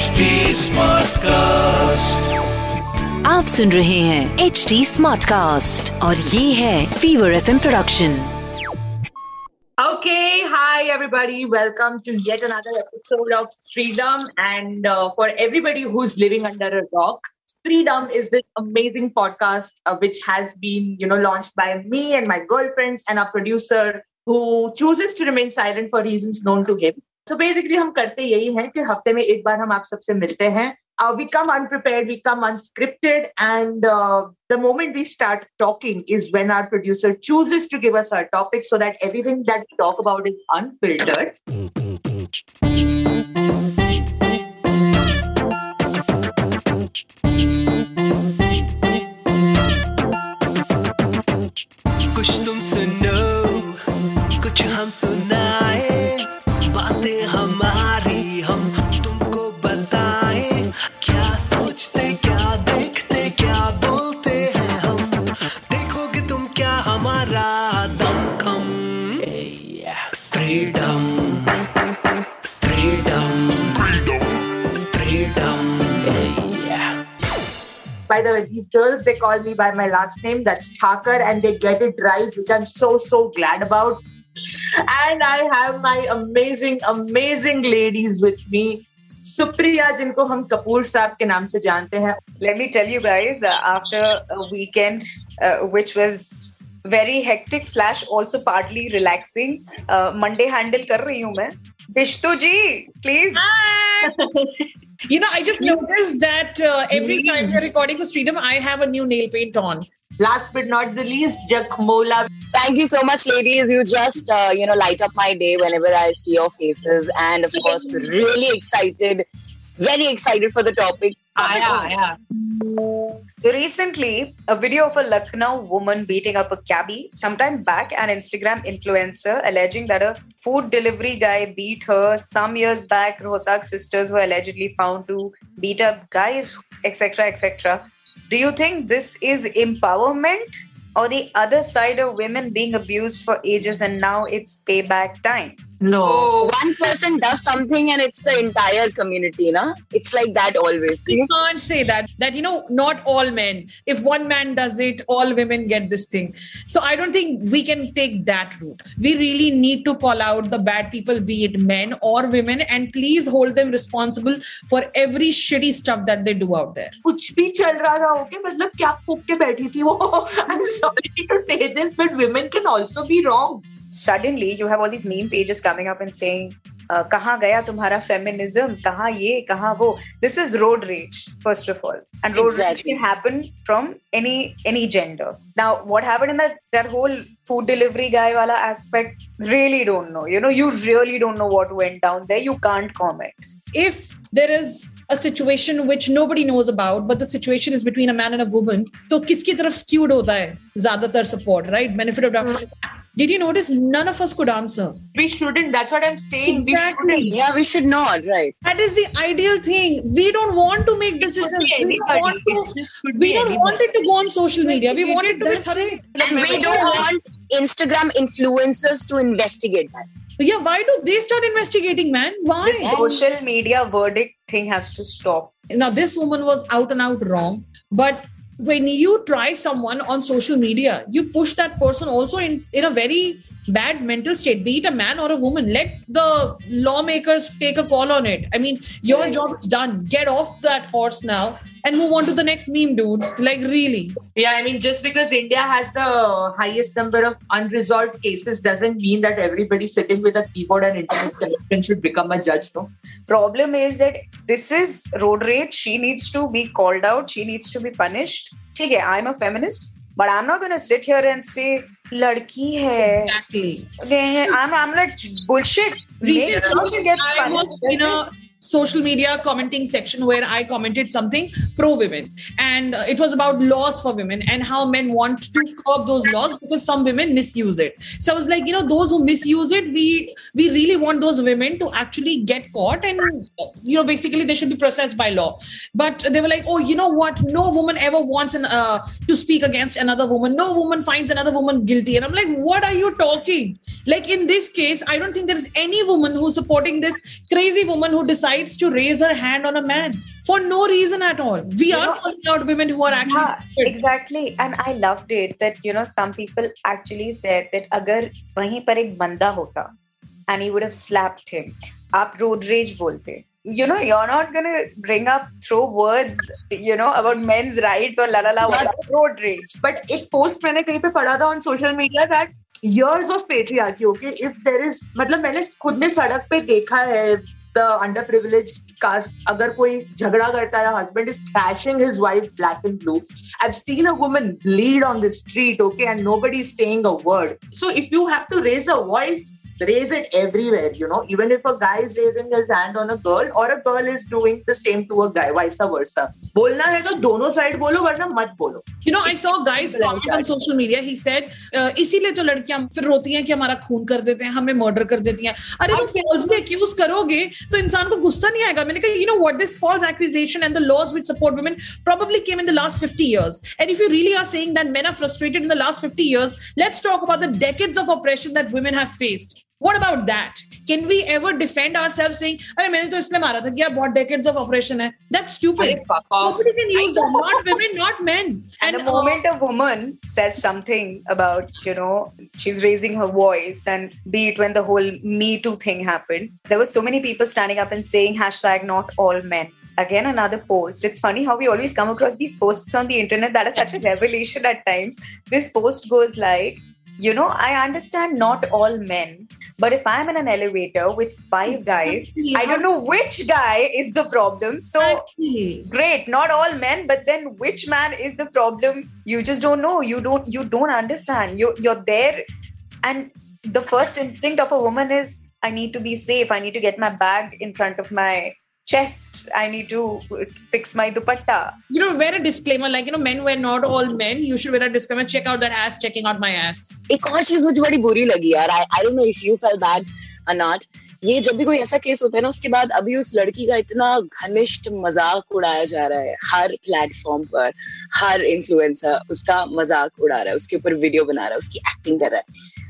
HD Smartcast. आप सुन रहे हैं एच डी स्मार्ट कास्ट और ये है fever F production Okay, hi everybody. Welcome to yet another episode of Freedom. And uh, for everybody who's living under a rock, Freedom is this amazing podcast uh, which has been, you know, launched by me and my girlfriends and our producer who chooses to remain silent for reasons known to him. तो basically हम करते यही है कि हफ़्ते में एक बार हम आप सबसे मिलते हैं। We come unprepare we come unscripted and the moment we start talking is when our producer chooses to give us uh topic so that everything that talk about is unfiltered कुछ तुम सुनो कुछ हम सुना स्त्रीडम स्त्रीडम स्त्रीडम By the way, these girls they call me by my last name. That's Thakur, and they get it right, which I'm so so glad about. And I have my amazing, amazing ladies with me. Supriya जिनको हम कपूर साहब के नाम से जानते हैं let me tell you guys uh, after a weekend uh, which was very hectic slash also partly relaxing uh, monday handle कर रही हूँ मैं बिश्तु जी please You know, I just noticed that uh, every time we're recording for Freedom, I have a new nail paint on. last but not the least Jakmola Thank you so much, ladies. You just, uh, you know, light up my day whenever I see your faces. And of course, really excited, very excited for the topic. so recently a video of a lucknow woman beating up a cabbie sometime back an instagram influencer alleging that a food delivery guy beat her some years back. Rohtak sisters were allegedly found to beat up guys etc etc do you think this is empowerment or the other side of women being abused for ages and now it's payback time no One person does something and it's the entire community, na? It's like that always. You can't say that. That you know, not all men. If one man does it, all women get this thing. So I don't think we can take that route. We really need to call out the bad people, be it men or women, and please hold them responsible for every shitty stuff that they do out there. कुछ भी चल रहा था okay मतलब क्या फूक के बैठी थी वो I am sorry to say this but women can also be wrong suddenly you have all these meme pages coming up and saying uh, कहाँ गया तुम्हारा फेमिनिज्म कहाँ ये कहाँ वो this is road rage first of all and road rage Exactly. can happen from any any gender now what happened in that that whole food delivery guy wala aspect really don't know you know you really don't know what went down there you can't comment if there is a situation which nobody knows about, but the situation is between a man and a woman. So kiski taraf skewed hota hai zyadatar support, right? Benefit of doubt. Mm. Did you notice none of us could answer? We shouldn't. That's what I'm saying. Exactly. We yeah, we should not, right? That is the ideal thing. We don't want to make decisions. We don't, want, to, we don't want it to go on social media. We want it to be thorough. And we don't want Instagram influencers to investigate that yeah why do they start investigating man? Why? This social media verdict thing has to stop. Now this woman was out and out wrong but when you try someone on social media you push that person also in in a very bad mental state, be it a man or a woman. Let the lawmakers take a call on it. I mean, your right. job is done. Get off that horse now and move on to the next meme, dude. Like, really. Yeah, I mean, just because India has the highest number of unresolved cases doesn't mean that everybody sitting with a keyboard and internet connection should become a judge, no? Problem is that this is road rage. She needs to be called out, she needs to be punished. Okay, I'm a feminist, but I'm not going to sit here and say, ladki है exactly i'm i'm like bullshit recently I was in a social media commenting section where I commented something pro women, and uh, it was about laws for women and how men want to curb those laws because some women misuse it. So I was like, you know, those who misuse it, we we really want those women to actually get caught and you know basically they should be processed by law. But they were like, oh, you know what? No woman ever wants an, uh, to speak against another woman. No woman finds another woman guilty, and I'm like, what are you talking? Like in this case, I don't think there is any woman who's supporting this crazy woman who decided decides to raise her hand on a man for no reason at all. We You are know- calling out women who are actually Yeah, stupid. exactly and i loved it that you know some people actually said that agar wahin par ek banda hota and he would have slapped him aap road rage bolte you know you're not gonna bring up throw words you know about men's rights or la la la Yeah. wala, road rage but एक post मैंने कहीं पे पढ़ा था on social media that years of patriarchy okay if there is मतलब मैंने खुद ने सड़क पे देखा है the underprivileged caste, agar koi jhagda karta husband is thrashing his wife black and blue. I've seen a woman bleed on the street, okay, and nobody's saying a word. So if you have to raise a voice, raise it everywhere you know even if a guy is raising his hand on a girl or a girl is doing the same to a guy vice versa बोलना है तो दोनों side बोलो वरना मत बोलो You know, I saw guys People comment like on social media. He said, uh, इसीलिए तो लड़कियां फिर रोती हैं कि हमारा खून कर देते हैं हमें मर्डर कर देती हैं अरे तुम falsely accuse करोगे तो इंसान को गुस्सा नहीं आएगा मैंने कहा you know what this false accusation and the laws which support women probably came in the last 50 years and if you really are saying that men are frustrated in the last 50 years let's talk about the decades of oppression that women have faced what about that can we ever defend ourselves saying अरे मैंने तो इसलिए मारा था कि यार बहुत decades of oppression है that's stupid nobody can use that not women not men and the uh, moment a woman says something about you know she's raising her voice and be it when the whole me too thing happened there were so many people standing up and saying hashtag not all men again another post it's funny how we always come across these posts on the internet that are such a revelation at times this post goes like you know i understand not all men but if i'm in an elevator with five guys i don't know which guy is the problem. So great not all men but then which man is the problem? You just don't know. You don't you don't understand. You you're there and the first instinct of a woman is i need to be safe. I need to get my bag in front of my chest i need to fix my dupatta you know, wear a disclaimer like, you know, men were not all men. You should wear a disclaimer. Check out that ass, checking out my ass. एक और चीज़ मुझे बड़ी बुरी लगी यार I don't know if you feel bad or not ये जब भी कोई ऐसा केस होता है ना उसके बाद अभी उस लड़की का इतना घनिष्ठ मज़ाक उड़ाया जा रहा है हर प्लेटफॉर्म पर हर इन्फ्लुएंसर उसका मज़ाक उड़ा रहा है उसके ऊपर वीडियो बना रहा है उसकी एक्टिंग कर रहा है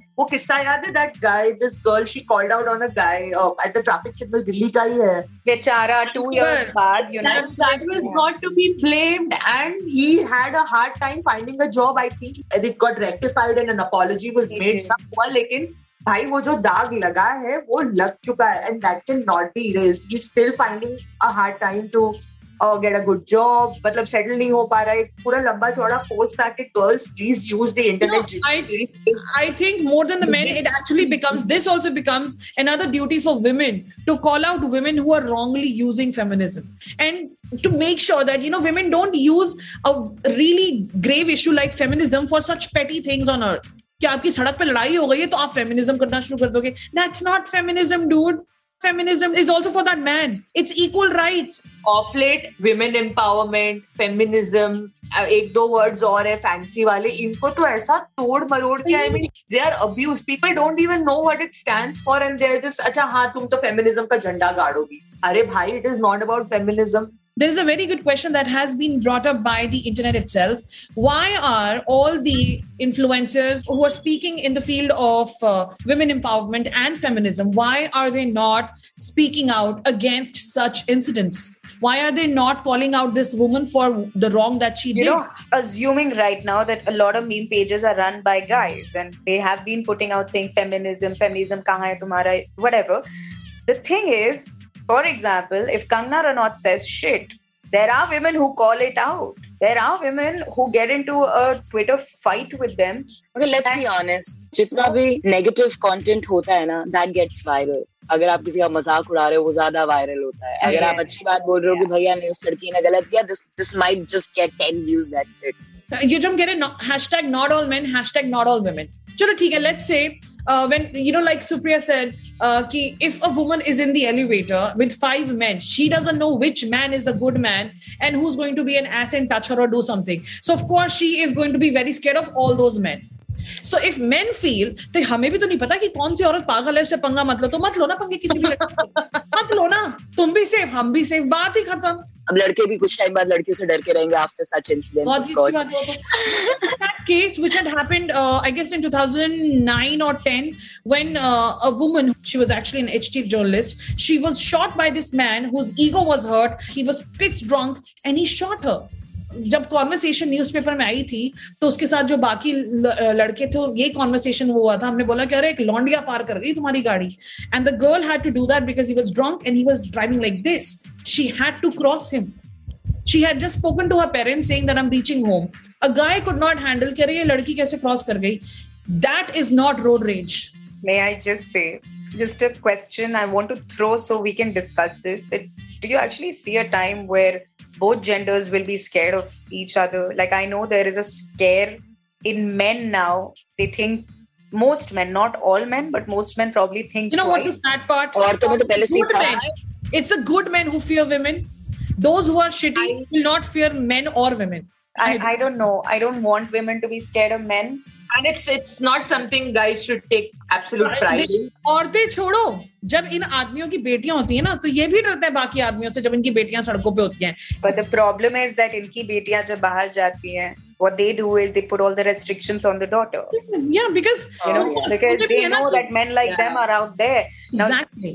वो किस्सा याद है? That guy this girl she called out on a guy at the traffic signal Delhi का ही है। बेचारा टू इयर्स बाद you know that was not to be blamed and he had a hard time finding a job I think it got rectified and an apology was made some हुआ लेकिन भाई वो जो दाग लगा है वो लग चुका है। And that can not be erased he still finding a hard time to get a good job मतलब सेटल नहीं हो पा रहा है पूरा लंबा चौड़ा पोस्ट कि girls please use the internet I think more than the men, it actually becomes this also becomes another duty for women to call out women who are wrongly using feminism and to make sure that you know women don't use a really grave issue like feminism for such petty things on earth. कि आपकी सड़क पे लड़ाई हो गई है तो आप फेमिनिज्म करना शुरू कर दोगे that's not feminism dude feminism is also for that man. It's equal rights. Off late, women empowerment, feminism, एक दो वर्ड्स और है फैंसी वाले इनको तो ऐसा तोड़ मरोड़ के I mean they are abuse people don't even know what it stands for and they're just अच्छा हाँ तुम तो फेमिनिज्म का झंडा गाड़ोगी। अरे भाई it is not about feminism there is a very good question that has been brought up by the internet itself. Why are all the influencers who are speaking in the field of uh, women empowerment and feminism, why are they not speaking out against such incidents? Why are they not calling out this woman for the wrong that she you did? know assuming right now that a lot of meme pages are run by guys and they have been putting out saying feminism feminism kahan hai tumhara whatever the thing is for example if kangna ranaut says shit there are women who call it out there are women who get into a twitter fight with them okay let's be honest जितना भी negative content होता है ना that gets viral अगर आप किसी का मजाक उड़ा रहे हो वो ज्यादा वायरल होता है अगर आप Yeah. अच्छी बात बोल रहे हो कि भैया नहीं उस लड़की ने गलत किया this this might just get 10 views that's it Uh, you don't get it. Not, hashtag not all men. Hashtag not all women. Chalo, theek hai, let's say uh, when you know, like Supriya said, uh, ki if a woman is in the elevator with five men, she doesn't know which man is a good man and who's going to be an ass and touch her or do something. So of course she is going to be very scared of all those men. So if main feel तो हमें भी तो नहीं पता कि कौन सी औरत पागल है उससे पंगा मत लो तो मत लो ना पंगे किसी भी लड़के से। मत लो ना तुम भी सेफ हम भी सेफ बात ही खत्म अब लड़के भी कुछ टाइम बाद लड़कियों से डर के रहेंगे आफ्टर सच इंसिडेंट बहुत ऑफ ही अच्छी कोर्स बात हुआ तो that case which had happened uh, i guess in 2009 or 10 when uh, a woman she was actually an ht journalist she was shot by this man whose ego was hurt he was pissed drunk and he shot her जब conversation newspaper में आई थी तो उसके साथ जो बाकी लड़के थे, ये कॉन्वर्सेशन हुआ था। हमने बोला कि अरे, एक लॉन्डिया पार कर रही तुम्हारी गाड़ी। And the girl had to do that because he was drunk and he was driving like this she had to cross him she had just spoken to her parents saying that I am reaching home a guy could not handle कह रही ये लड़की कैसे cross कर गई? That is not road rage may I just say just a question I want to throw so we can discuss this do you actually see a time where. both genders will be scared of each other. Like I know there is a scare in men now. They think most men, not all men, but most men probably think. You know what's the sad part? Good men. It's a good men who fear women. Those who are shitty I, will not fear men or women. I, I don't know. I don't want women to be scared of men. And it's it's not something guys should take absolute pride in. औरतें छोड़ो जब इन आदमियों की बेटियाँ होती हैं ना तो ये भी डरते हैं बाकी आदमियों से जब इनकी बेटियाँ सड़कों पे होती हैं But the problem is that इनकी बेटियाँ जब बाहर जाती हैं, what they do is they put all the restrictions on the daughter. yeah because You know, Oh, yeah. because मुझे भी they है ना know कि- that men like them are out there. Now, exactly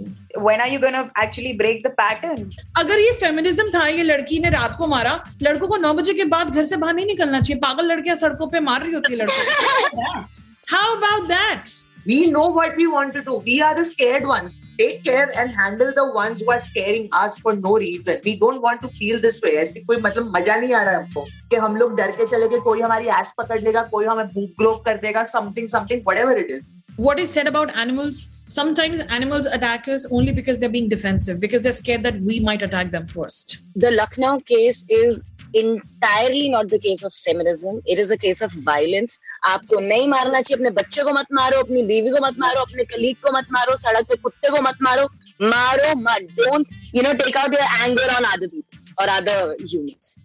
when are you going to actually break the pattern? अगर ये feminism था ये लड़की ने रात को मारा लड़कों को नौ बजे के बाद घर से बाहर नहीं निकलना चाहिए पागल लड़कियां सड़कों पे मार रही होती है लड़कों how about that We know what we want to do. We are the scared ones. Take care and handle the ones who are scaring us for no reason. We don't want to feel this way. ऐसे कोई मतलब मजा नहीं आ रहा है हमको कि हम लोग डर के चले गए कोई हमारी एस पकड़ लेगा कोई हमें बूक ग्रोव कर देगा something something whatever it is. what is said about animals sometimes animals attack us only because they're being defensive because they're scared that we might attack them first the Lucknow case is entirely not the case of feminism. It is a case of violence. आपको नहीं मारना चाहिए, अपने बच्चे को मत मारो, अपनी बीवी को मत मारो, अपने कलीग को मत मारो, सड़क पे कुत्ते को मत मारो मारो मत don't you know take out your anger on other people और other humans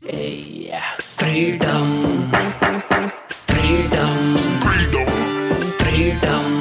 Freedom. Freedom. Freedom. Yeah.